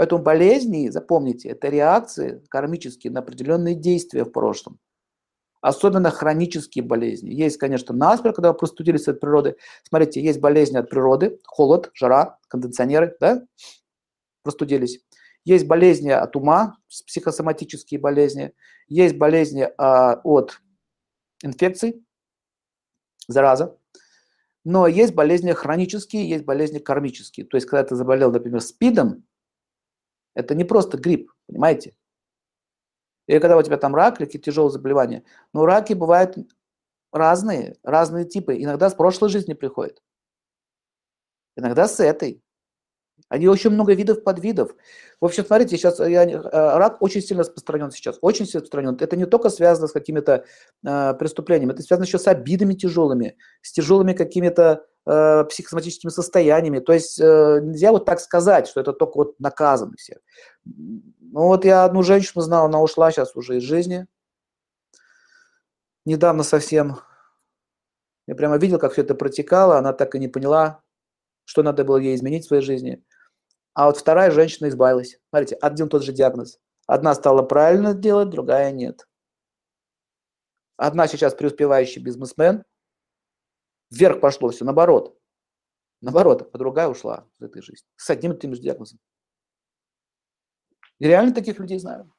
Поэтому болезни, запомните, это реакции кармические на определенные действия в прошлом. Особенно хронические болезни. Есть, конечно, насмерть, когда вы простудились от природы. Смотрите, есть болезни от природы, холод, жара, кондиционеры, да, простудились. Есть болезни от ума, психосоматические болезни. Есть болезни а, от инфекций, зараза. Но есть болезни хронические, есть болезни кармические. То есть, когда ты заболел, например, СПИДом, это не просто грипп, понимаете? Или когда у тебя там рак или какие-то тяжелые заболевания. Но раки бывают разные, разные типы. Иногда с прошлой жизни приходят. Иногда с этой. Они очень много видов подвидов. В общем, смотрите, сейчас я, э, рак очень сильно распространен сейчас, очень сильно распространен. Это не только связано с какими-то э, преступлениями, это связано еще с обидами тяжелыми, с тяжелыми какими-то э, психосоматическими состояниями. То есть э, нельзя вот так сказать, что это только вот наказаны все. Ну вот я одну женщину знал, она ушла сейчас уже из жизни. Недавно совсем. Я прямо видел, как все это протекало, она так и не поняла, что надо было ей изменить в своей жизни. А вот вторая женщина избавилась. Смотрите, один тот же диагноз. Одна стала правильно делать, другая нет. Одна сейчас преуспевающий бизнесмен. Вверх пошло все, наоборот. Наоборот, а другая ушла из этой жизни. С одним и тем же диагнозом. И реально таких людей знаю.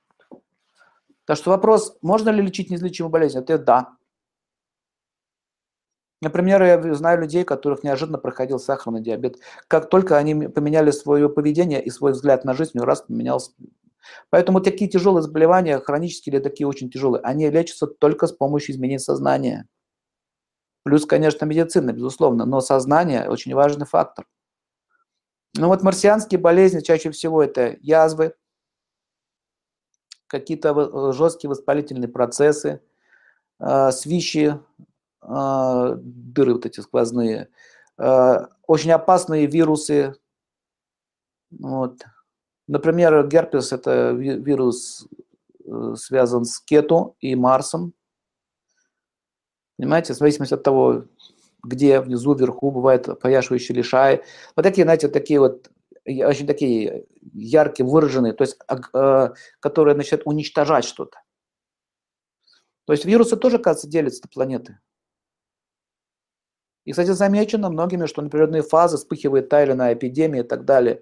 Так что вопрос, можно ли лечить неизлечимую болезнь? Ответ – да. Например, я знаю людей, которых неожиданно проходил сахарный диабет. Как только они поменяли свое поведение и свой взгляд на жизнь, у раз поменялся. Поэтому такие тяжелые заболевания, хронические или такие очень тяжелые, они лечатся только с помощью изменения сознания. Плюс, конечно, медицина, безусловно, но сознание очень важный фактор. Ну вот марсианские болезни чаще всего это язвы, какие-то жесткие воспалительные процессы, э, свищи, а, дыры вот эти сквозные, а, очень опасные вирусы. Вот. Например, герпес – это вирус, э, связан с кету и Марсом. Понимаете, в зависимости от того, где, внизу, вверху, бывает пояшивающий лишай. Вот такие, знаете, такие вот очень такие яркие, выраженные, то есть, а, которые начинают уничтожать что-то. То есть вирусы тоже, кажется, делятся на планеты. И, кстати, замечено многими, что на природные фазы вспыхивает та или иная эпидемия и так далее.